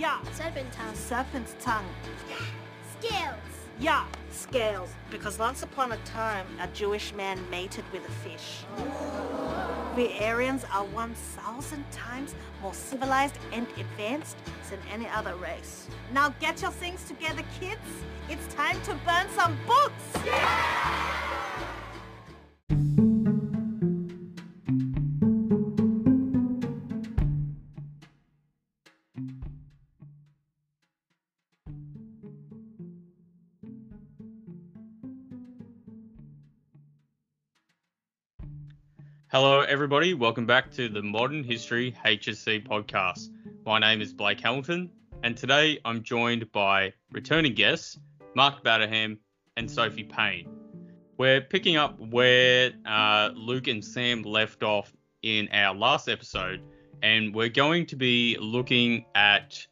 Yeah, Serpent tongue. serpent's tongue. Scales. Yeah, scales. Because once upon a time, a Jewish man mated with a fish. We Aryans are 1,000 times more civilized and advanced than any other race. Now get your things together, kids. It's time to burn some books. Hello, everybody. Welcome back to the Modern History HSC podcast. My name is Blake Hamilton, and today I'm joined by returning guests Mark Batterham and Sophie Payne. We're picking up where uh, Luke and Sam left off in our last episode, and we're going to be looking at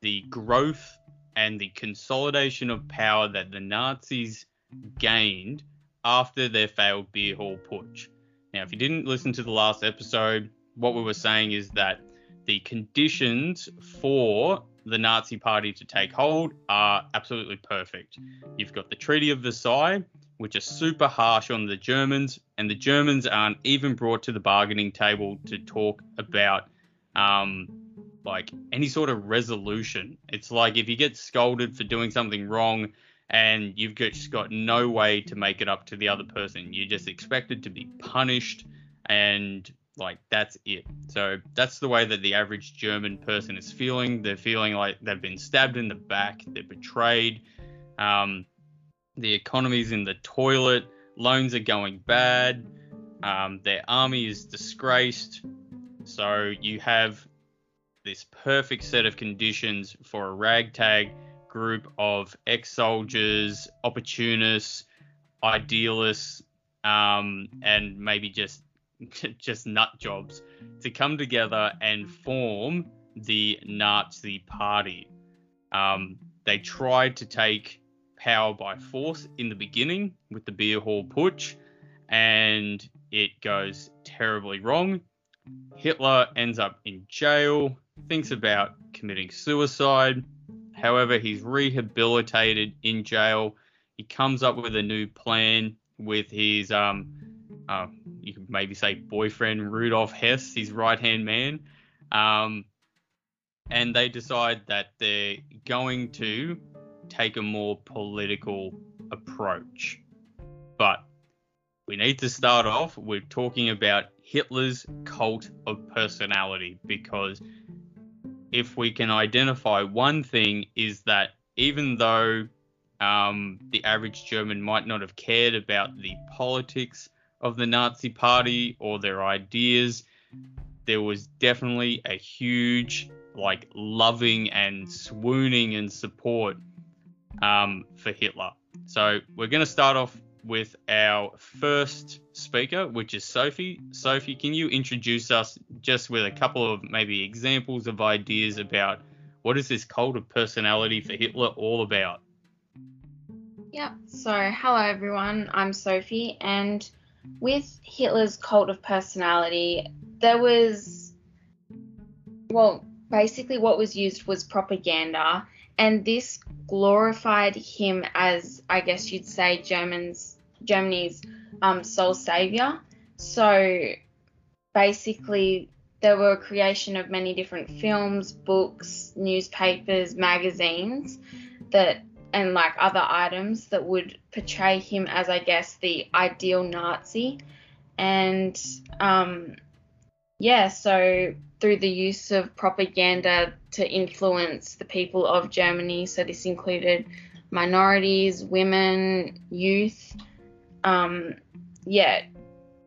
the growth and the consolidation of power that the Nazis gained after their failed beer hall putsch. Now, if you didn't listen to the last episode, what we were saying is that the conditions for the Nazi Party to take hold are absolutely perfect. You've got the Treaty of Versailles, which is super harsh on the Germans, and the Germans aren't even brought to the bargaining table to talk about um, like any sort of resolution. It's like if you get scolded for doing something wrong, and you've just got no way to make it up to the other person. You're just expected to be punished, and like that's it. So that's the way that the average German person is feeling. They're feeling like they've been stabbed in the back, they're betrayed. Um, the economy's in the toilet, loans are going bad, um, their army is disgraced. So you have this perfect set of conditions for a ragtag group of ex-soldiers, opportunists, idealists, um, and maybe just just nut jobs to come together and form the Nazi Party. Um, they tried to take power by force in the beginning with the beer hall putsch, and it goes terribly wrong. Hitler ends up in jail, thinks about committing suicide However, he's rehabilitated in jail. He comes up with a new plan with his, um, uh, you could maybe say boyfriend Rudolf Hess, his right hand man. Um, and they decide that they're going to take a more political approach. But we need to start off with talking about Hitler's cult of personality because if we can identify one thing is that even though um, the average German might not have cared about the politics of the Nazi Party or their ideas, there was definitely a huge, like, loving and swooning and support um, for Hitler. So we're going to start off with our first speaker, which is Sophie. Sophie, can you introduce us just with a couple of maybe examples of ideas about what is this cult of personality for Hitler all about? Yep. So, hello everyone. I'm Sophie, and with Hitler's cult of personality, there was, well, basically what was used was propaganda, and this glorified him as, I guess you'd say, Germans Germany's um, sole savior. So basically, there were a creation of many different films, books, newspapers, magazines that and like other items that would portray him as I guess the ideal Nazi. And um, yeah, so through the use of propaganda to influence the people of Germany, so this included minorities, women, youth, um, yeah,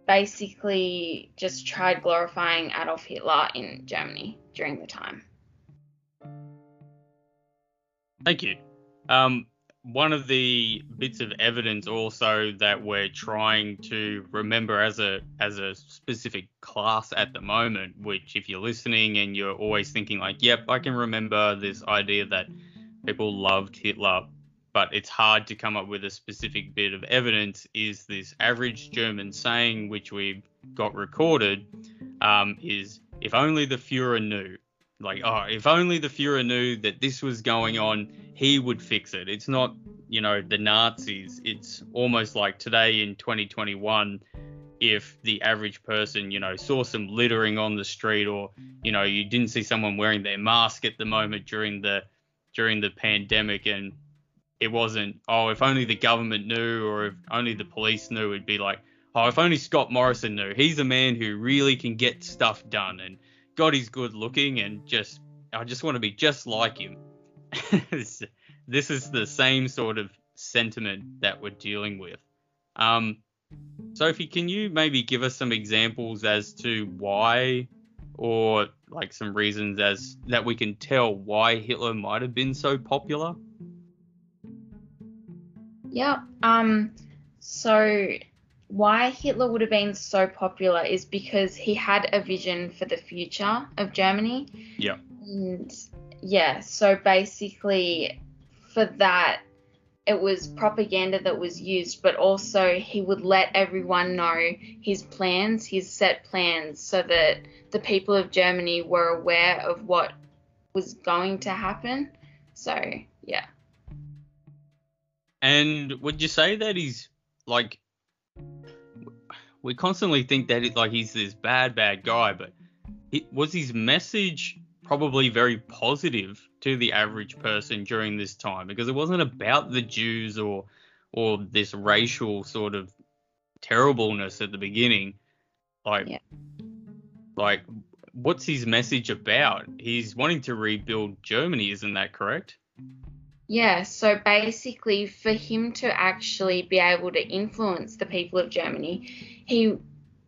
basically just tried glorifying Adolf Hitler in Germany during the time. Thank you. Um, one of the bits of evidence also that we're trying to remember as a as a specific class at the moment, which if you're listening and you're always thinking like, yep, I can remember this idea that people loved Hitler but it's hard to come up with a specific bit of evidence, is this average German saying, which we've got recorded, um, is if only the Fuhrer knew. like, oh, if only the Fuhrer knew that this was going on, he would fix it. It's not, you know, the Nazis. It's almost like today in 2021, if the average person, you know, saw some littering on the street or, you know, you didn't see someone wearing their mask at the moment during the during the pandemic and it wasn't, oh, if only the government knew or if only the police knew, it'd be like, oh, if only Scott Morrison knew. He's a man who really can get stuff done and God, he's good looking and just, I just want to be just like him. this is the same sort of sentiment that we're dealing with. Um, Sophie, can you maybe give us some examples as to why, or like some reasons as that we can tell why Hitler might have been so popular? Yeah. Um. So why Hitler would have been so popular is because he had a vision for the future of Germany. Yeah. And yeah, so basically for that it was propaganda that was used, but also he would let everyone know his plans, his set plans, so that the people of Germany were aware of what was going to happen. So, yeah. And would you say that he's like we constantly think that it, like he's this bad bad guy, but it, was his message probably very positive to the average person during this time because it wasn't about the Jews or or this racial sort of terribleness at the beginning. Like yeah. like what's his message about? He's wanting to rebuild Germany, isn't that correct? Yeah, so basically, for him to actually be able to influence the people of Germany, he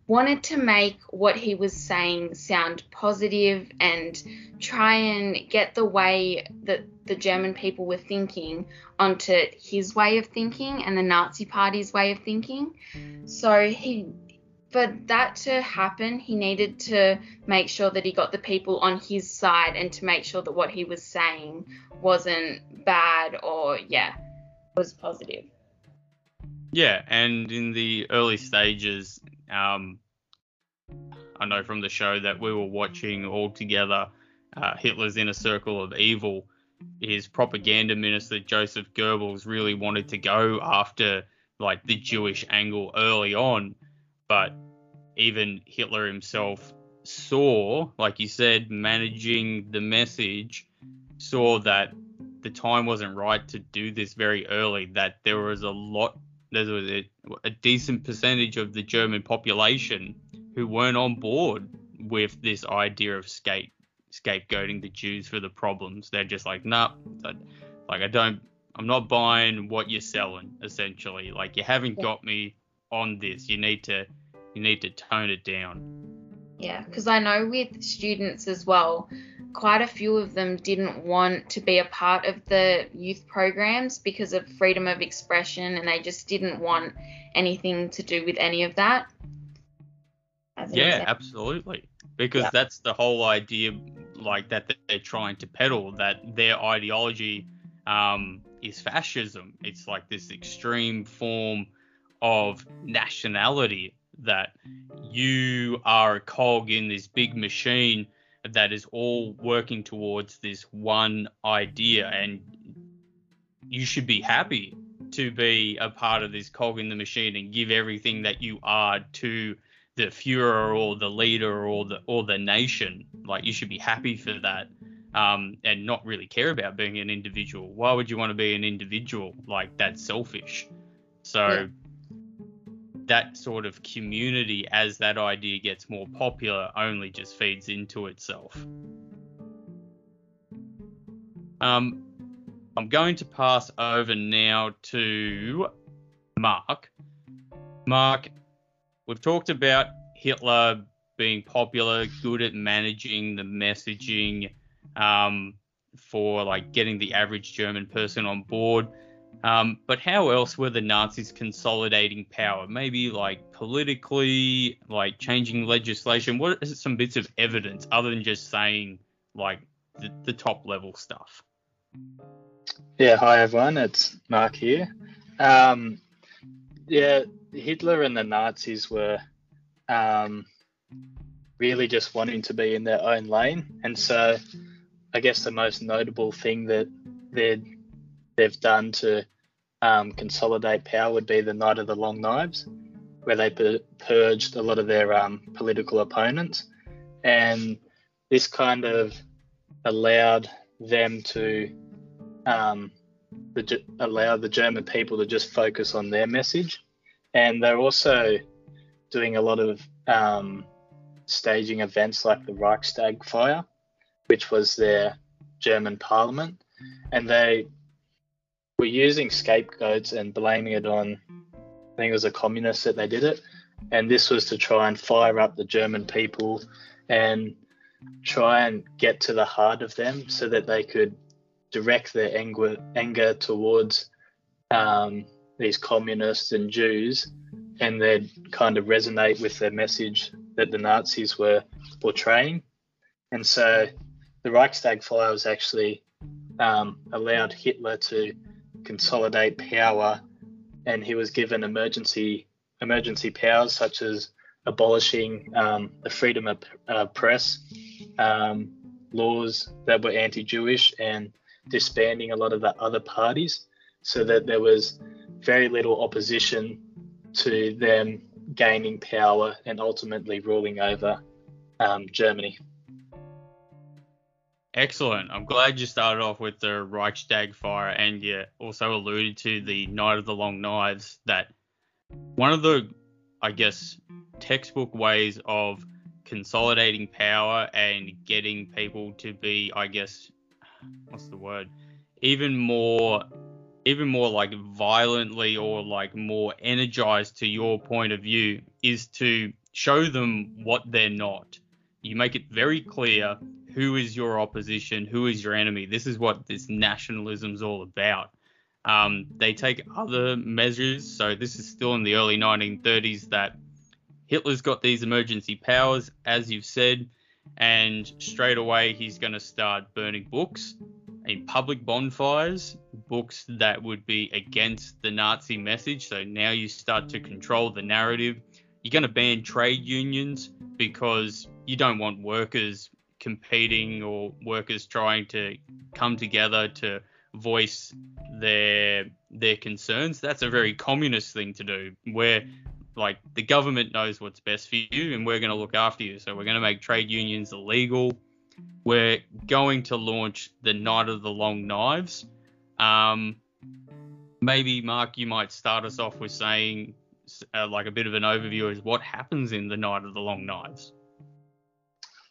wanted to make what he was saying sound positive and try and get the way that the German people were thinking onto his way of thinking and the Nazi Party's way of thinking. So he for that to happen, he needed to make sure that he got the people on his side and to make sure that what he was saying wasn't bad or, yeah, was positive. Yeah, and in the early stages, um, I know from the show that we were watching all together, uh, Hitler's Inner Circle of Evil, his propaganda minister Joseph Goebbels really wanted to go after like the Jewish angle early on but even Hitler himself saw, like you said, managing the message, saw that the time wasn't right to do this very early, that there was a lot, there was a, a decent percentage of the German population who weren't on board with this idea of scape, scapegoating the Jews for the problems. They're just like, nah, like I don't, I'm not buying what you're selling, essentially. Like you haven't got me on this. You need to you need to tone it down. Yeah, because I know with students as well, quite a few of them didn't want to be a part of the youth programs because of freedom of expression and they just didn't want anything to do with any of that. Yeah, example. absolutely. Because yeah. that's the whole idea, like that they're trying to peddle, that their ideology um, is fascism. It's like this extreme form of nationality that you are a cog in this big machine that is all working towards this one idea and you should be happy to be a part of this cog in the machine and give everything that you are to the Führer or the leader or the or the nation. Like you should be happy for that, um, and not really care about being an individual. Why would you want to be an individual? Like that's selfish. So yeah that sort of community as that idea gets more popular only just feeds into itself. Um, I'm going to pass over now to Mark. Mark, we've talked about Hitler being popular, good at managing the messaging um, for like getting the average German person on board. Um, but how else were the Nazis consolidating power? Maybe like politically, like changing legislation. What are some bits of evidence other than just saying like the, the top level stuff? Yeah, hi everyone, it's Mark here. Um, yeah, Hitler and the Nazis were um, really just wanting to be in their own lane. And so I guess the most notable thing that they'd, they've done to um, consolidate power would be the Night of the Long Knives, where they purged a lot of their um, political opponents. And this kind of allowed them to um, the, allow the German people to just focus on their message. And they're also doing a lot of um, staging events like the Reichstag fire, which was their German parliament. And they were using scapegoats and blaming it on, I think it was a communist that they did it. And this was to try and fire up the German people and try and get to the heart of them so that they could direct their anger, anger towards um, these communists and Jews, and they'd kind of resonate with their message that the Nazis were portraying. And so the Reichstag fire was actually um, allowed Hitler to consolidate power, and he was given emergency emergency powers such as abolishing um, the freedom of uh, press, um, laws that were anti-Jewish, and disbanding a lot of the other parties so that there was very little opposition to them gaining power and ultimately ruling over um, Germany. Excellent. I'm glad you started off with the Reichstag fire and you also alluded to the Night of the Long Knives. That one of the, I guess, textbook ways of consolidating power and getting people to be, I guess, what's the word? Even more even more like violently or like more energized to your point of view is to show them what they're not. You make it very clear who is your opposition, who is your enemy. This is what this nationalism is all about. Um, they take other measures. So this is still in the early 1930s that Hitler's got these emergency powers, as you've said and straight away he's going to start burning books in public bonfires, books that would be against the Nazi message. So now you start to control the narrative. You're going to ban trade unions because you don't want workers competing or workers trying to come together to voice their their concerns. That's a very communist thing to do, where like the government knows what's best for you and we're going to look after you. So we're going to make trade unions illegal. We're going to launch the Night of the Long Knives. Um, maybe Mark, you might start us off with saying uh, like a bit of an overview as what happens in the Night of the Long Knives.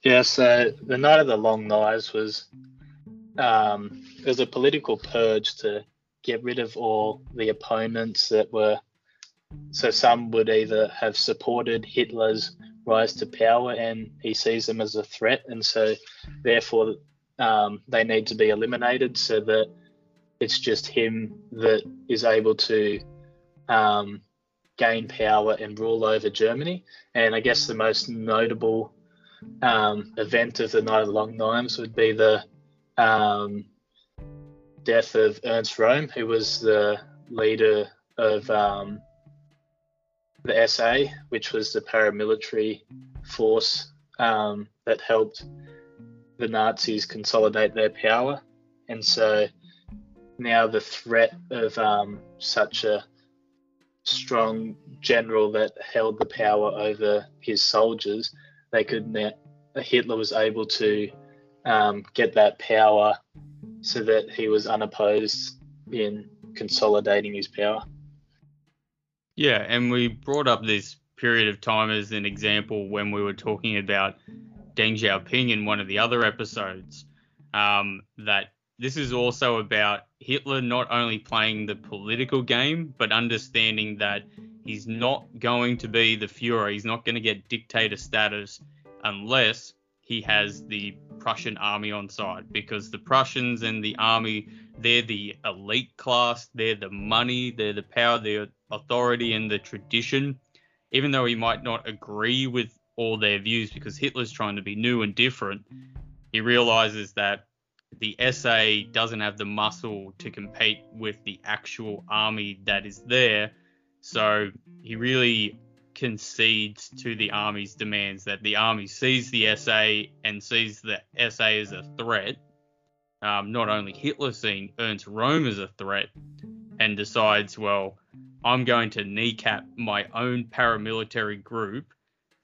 Yeah, so the Night of the Long Knives was um, it was a political purge to get rid of all the opponents that were so some would either have supported Hitler's rise to power and he sees them as a threat, and so therefore um, they need to be eliminated so that it's just him that is able to um, gain power and rule over Germany. And I guess the most notable um, event of the Night of the Long Knives would be the um, death of Ernst Röhm, who was the leader of um, the SA, which was the paramilitary force um, that helped the Nazis consolidate their power. And so now the threat of um, such a strong general that held the power over his soldiers, they could that Hitler was able to um, get that power so that he was unopposed in consolidating his power. Yeah, and we brought up this period of time as an example when we were talking about Deng Xiaoping in one of the other episodes. Um, that this is also about Hitler not only playing the political game, but understanding that he's not going to be the Fuhrer. He's not going to get dictator status unless he has the Prussian army on side because the Prussians and the army, they're the elite class, they're the money, they're the power, they're authority and the tradition, even though he might not agree with all their views because Hitler's trying to be new and different, he realizes that the SA doesn't have the muscle to compete with the actual army that is there. So he really concedes to the army's demands, that the army sees the SA and sees the SA as a threat. Um, not only Hitler seeing Ernst Röhm as a threat and decides, well, I'm going to kneecap my own paramilitary group,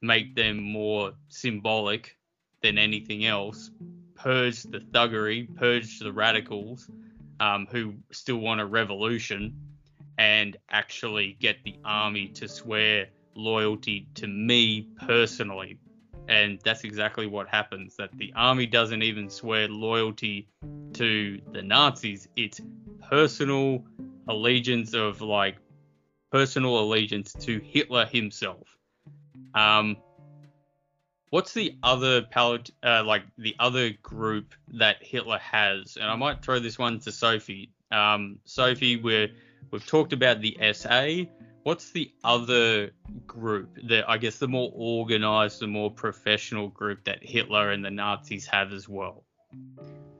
make them more symbolic than anything else, purge the thuggery, purge the radicals um, who still want a revolution, and actually get the army to swear loyalty to me personally. And that's exactly what happens. That the army doesn't even swear loyalty to the Nazis. It's personal allegiance of like personal allegiance to Hitler himself. Um, what's the other palette, uh, like the other group that Hitler has? And I might throw this one to Sophie. Um, Sophie, we're we've talked about the SA. What's the other group that I guess the more organized, the more professional group that Hitler and the Nazis have as well?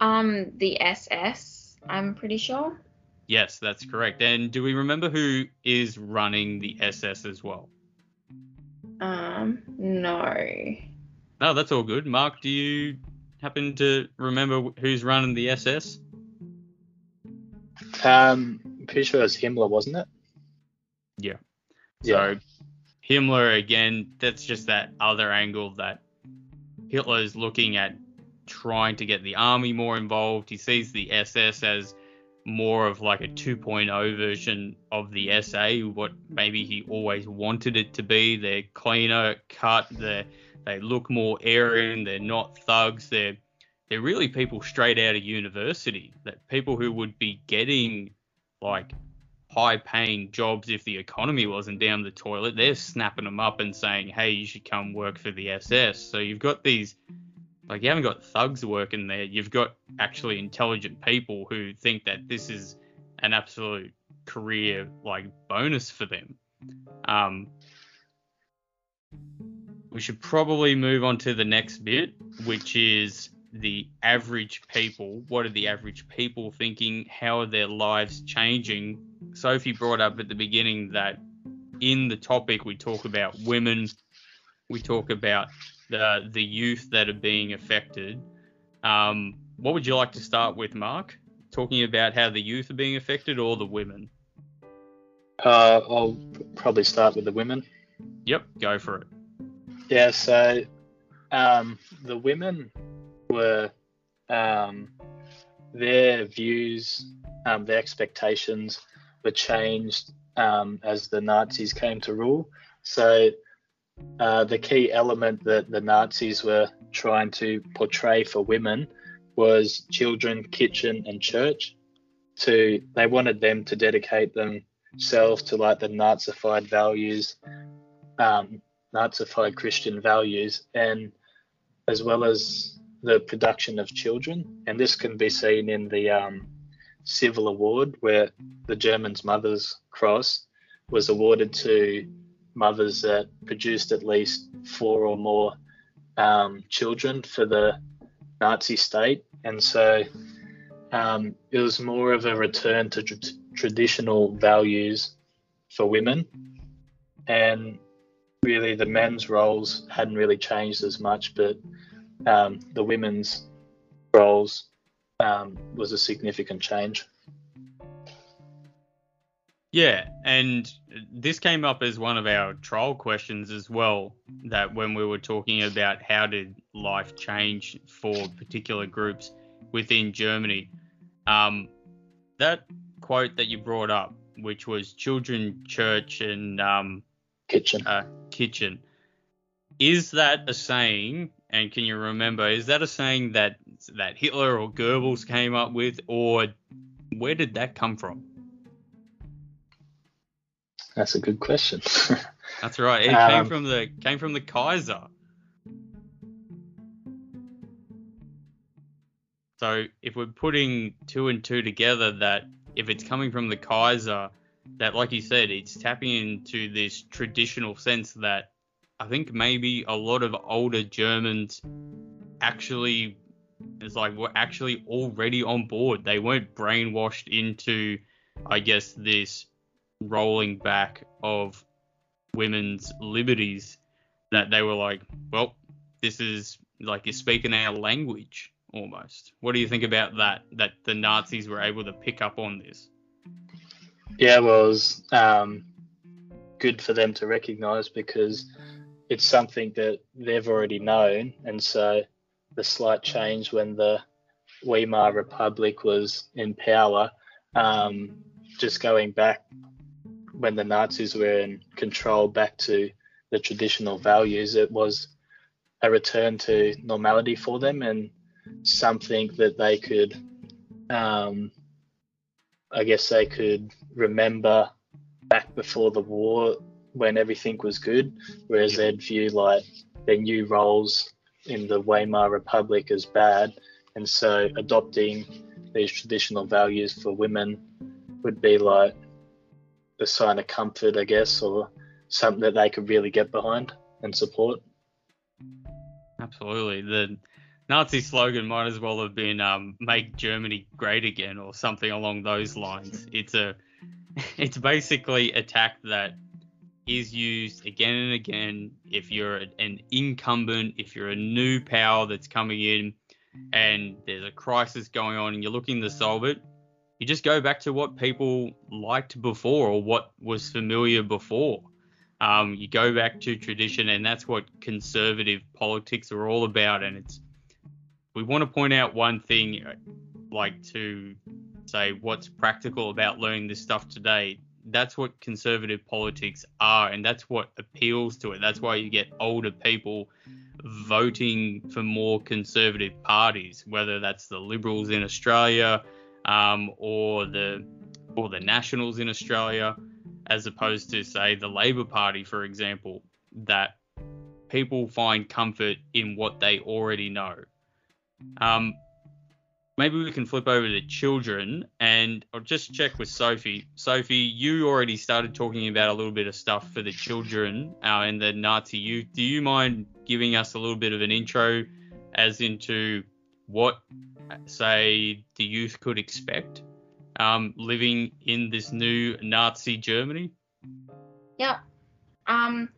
Um, the SS, I'm pretty sure. Yes, that's correct. And do we remember who is running the SS as well? Um, no. No, that's all good. Mark, do you happen to remember who's running the SS? Um, I'm pretty sure it was Himmler, wasn't it? Yeah. Yeah. So Himmler again, that's just that other angle that Hitler is looking at trying to get the army more involved. He sees the SS as more of like a 2.0 version of the SA, what maybe he always wanted it to be. They're cleaner cut, they they look more Aryan, they're not thugs, they're they're really people straight out of university. That people who would be getting like high paying jobs if the economy wasn't down the toilet, they're snapping them up and saying, Hey, you should come work for the SS. So you've got these like you haven't got thugs working there. You've got actually intelligent people who think that this is an absolute career like bonus for them. Um, we should probably move on to the next bit, which is the average people. What are the average people thinking? How are their lives changing? Sophie brought up at the beginning that in the topic we talk about women, we talk about the the youth that are being affected. Um, what would you like to start with, Mark? Talking about how the youth are being affected or the women? Uh, I'll probably start with the women. Yep, go for it. Yeah, so um, the women were um, their views, um, their expectations were changed um, as the Nazis came to rule. So uh, the key element that the Nazis were trying to portray for women was children, kitchen, and church. To they wanted them to dedicate themselves to like the Nazified values, um, Nazified Christian values, and as well as the production of children. And this can be seen in the um, Civil Award, where the German's Mother's Cross was awarded to mothers that produced at least four or more um, children for the Nazi state. And so um, it was more of a return to tr- traditional values for women. And really, the men's roles hadn't really changed as much, but um, the women's roles um, was a significant change. Yeah, and this came up as one of our trial questions as well. That when we were talking about how did life change for particular groups within Germany, um, that quote that you brought up, which was children, church, and um, Kitchen. uh, kitchen, is that a saying? And can you remember? Is that a saying that that Hitler or Goebbels came up with, or where did that come from? That's a good question. That's right. It came Um, from the came from the Kaiser. So if we're putting two and two together, that if it's coming from the Kaiser, that like you said, it's tapping into this traditional sense that I think maybe a lot of older Germans actually it's like were actually already on board. They weren't brainwashed into, I guess, this rolling back of women's liberties that they were like, well, this is like you're speaking our language almost. What do you think about that? That the Nazis were able to pick up on this? Yeah, well, it was um, good for them to recognise because it's something that they've already known, and so the slight change when the Weimar Republic was in power, um, just going back when the Nazis were in control back to the traditional values, it was a return to normality for them and something that they could, um, I guess, they could remember back before the war when everything was good, whereas they'd view like their new roles in the Weimar Republic as bad. And so adopting these traditional values for women would be like a sign of comfort, I guess, or something that they could really get behind and support. Absolutely. The Nazi slogan might as well have been um, "Make Germany Great Again" or something along those lines. It's a, it's basically a tack that is used again and again if you're an incumbent, if you're a new power that's coming in, and there's a crisis going on and you're looking to solve it. You just go back to what people liked before or what was familiar before. Um, you go back to tradition, and that's what conservative politics are all about. And it's we want to point out one thing, like to say what's practical about learning this stuff today. That's what conservative politics are, and that's what appeals to it. That's why you get older people voting for more conservative parties, whether that's the Liberals in Australia um, or the or the Nationals in Australia as opposed to, say, the Labor Party, for example, that people find comfort in what they already know. Um, maybe we can flip over to children and I'll just check with Sophie. Sophie, you already started talking about a little bit of stuff for the children uh, and the Nazi youth. Do you mind giving us a little bit of an intro as into what, say, the youth could expect um, living in this new Nazi Germany? Yeah. Um,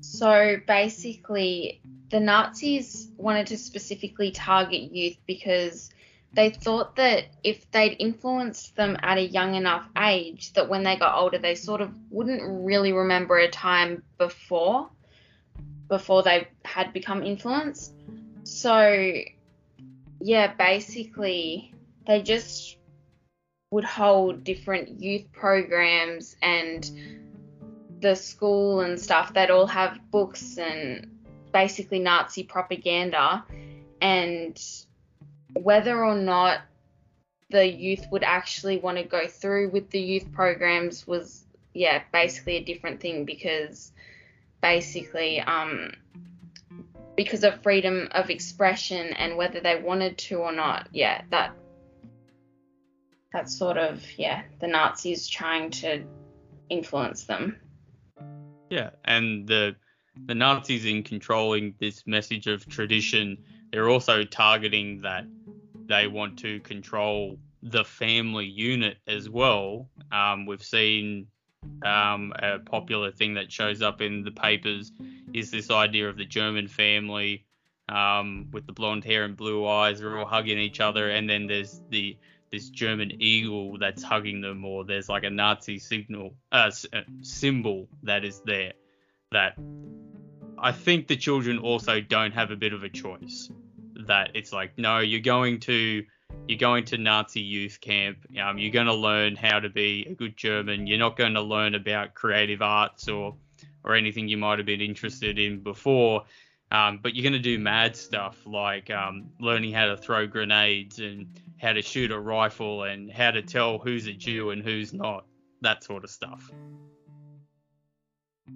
so basically, the Nazis wanted to specifically target youth because they thought that if they'd influenced them at a young enough age, that when they got older, they sort of wouldn't really remember a time before, before they had become influenced. So, yeah, basically, they just would hold different youth programs and the school and stuff they'd all have books and basically Nazi propaganda and whether or not the youth would actually want to go through with the youth programs was yeah basically a different thing because basically um because of freedom of expression and whether they wanted to or not yeah that that's sort of yeah the Nazis trying to influence them. Yeah, and the the Nazis in controlling this message of tradition, they're also targeting that they want to control the family unit as well. Um, we've seen um, a popular thing that shows up in the papers is this idea of the German family um, with the blonde hair and blue eyes, they're all hugging each other, and then there's the this German eagle that's hugging them, or there's like a Nazi signal uh, uh, symbol that is there. That I think the children also don't have a bit of a choice. That it's like, no, you're going to you're going to Nazi youth camp. Um, you're going to learn how to be a good German. You're not going to learn about creative arts or or anything you might have been interested in before. Um, but you're going to do mad stuff like um, learning how to throw grenades and how to shoot a rifle and how to tell who's a Jew and who's not, that sort of stuff.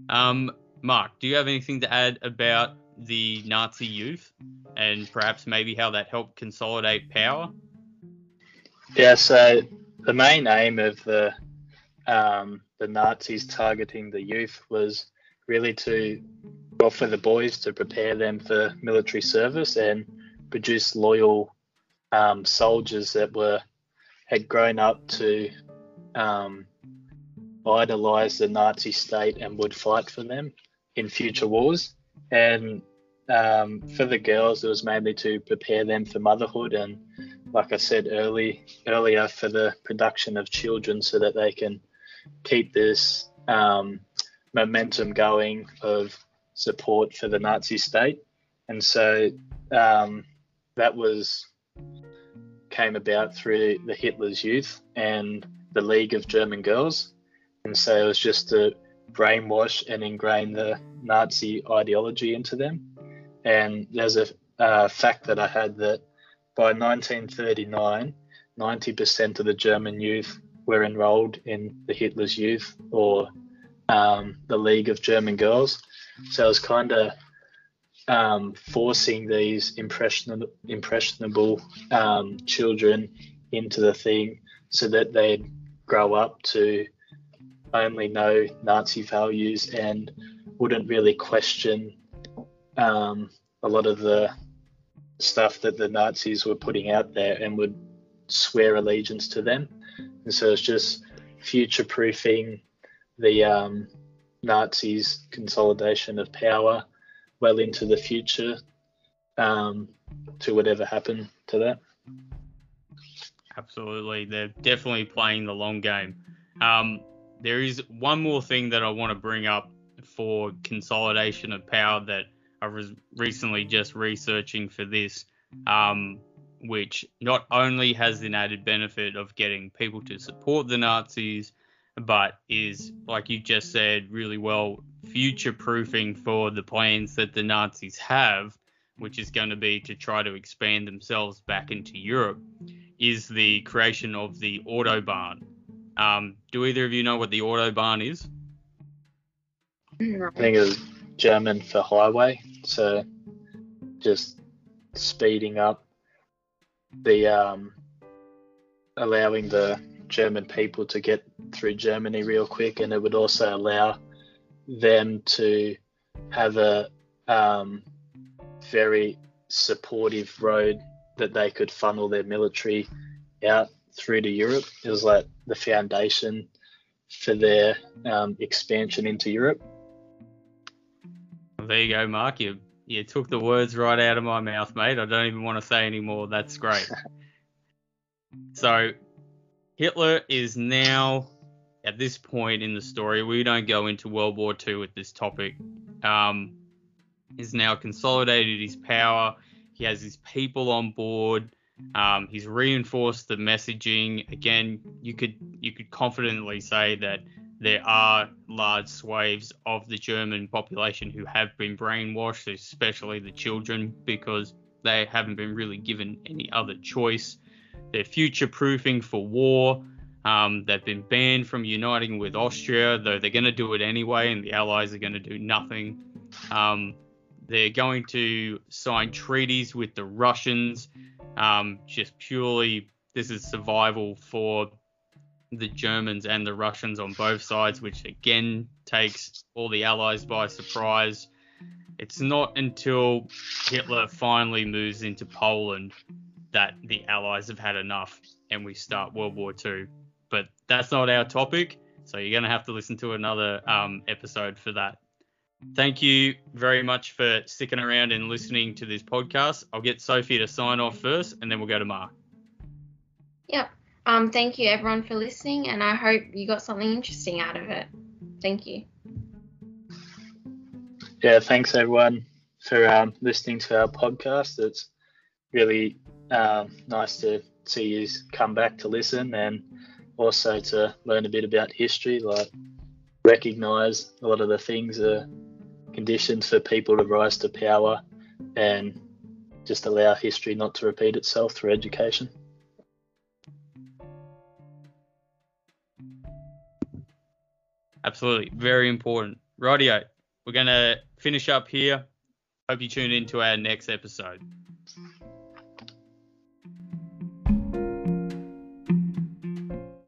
Um, Mark, do you have anything to add about the Nazi youth and perhaps maybe how that helped consolidate power? Yeah, so the main aim of the um, the Nazis targeting the youth was really to well for the boys to prepare them for military service and produce loyal um, soldiers that were had grown up to um, idolized the Nazi state and would fight for them in future wars. And um, for the girls, it was mainly to prepare them for motherhood and, like I said early earlier, for the production of children, so that they can keep this um, momentum going of support for the Nazi state. And so um, that was came about through the Hitler's Youth and the League of German Girls. And so it was just to brainwash and ingrain the Nazi ideology into them. And there's a uh, fact that I had that by 1939, 90% of the German youth were enrolled in the Hitler's Youth or um, the League of German Girls. So it was kind of um, forcing these impressionable, impressionable um, children into the thing so that they'd grow up to only know Nazi values and wouldn't really question um, a lot of the stuff that the Nazis were putting out there and would swear allegiance to them. And so it's just future proofing the um, Nazis' consolidation of power well into the future um, to whatever happened to that. Absolutely. They're definitely playing the long game. Um, there is one more thing that I want to bring up for consolidation of power that I was recently just researching for this, um, which not only has the added benefit of getting people to support the Nazis, but is, like you just said really well, future proofing for the plans that the Nazis have, which is going to be to try to expand themselves back into Europe, is the creation of the Autobahn. Um, do either of you know what the Autobahn is? I think German for highway, so just speeding up the um, allowing the German people to get through Germany real quick, and it would also allow them to have a um, very supportive road that they could funnel their military out through to Europe. It was like the foundation for their um, expansion into Europe. There you go, Mark. You you took the words right out of my mouth, mate. I don't even want to say anymore. That's great. so Hitler is now at this point in the story. We don't go into World War II with this topic. Um, he's now consolidated his power. He has his people on board. Um, he's reinforced the messaging. Again, you could you could confidently say that there are large swathes of the German population who have been brainwashed, especially the children, because they haven't been really given any other choice. They're future proofing for war. Um, they've been banned from uniting with Austria, though they're going to do it anyway, and the Allies are going to do nothing. Um, they're going to sign treaties with the Russians, um, just purely this is survival for the Germans and the Russians on both sides, which again takes all the Allies by surprise. It's not until Hitler finally moves into Poland that the Allies have had enough and we start World War II. But that's not our topic, so you're going to have to listen to another um, episode for that. Thank you very much for sticking around and listening to this podcast. I'll get Sophie to sign off first, and then we'll go to Mark. Yep. Um, thank you everyone for listening, and I hope you got something interesting out of it. Thank you. Yeah, thanks everyone for um, listening to our podcast. It's really um, nice to see you come back to listen and also to learn a bit about history, like recognize a lot of the things are conditions for people to rise to power and just allow history not to repeat itself through education. Absolutely. Very important. Radio. We're going to finish up here. Hope you tune in to our next episode.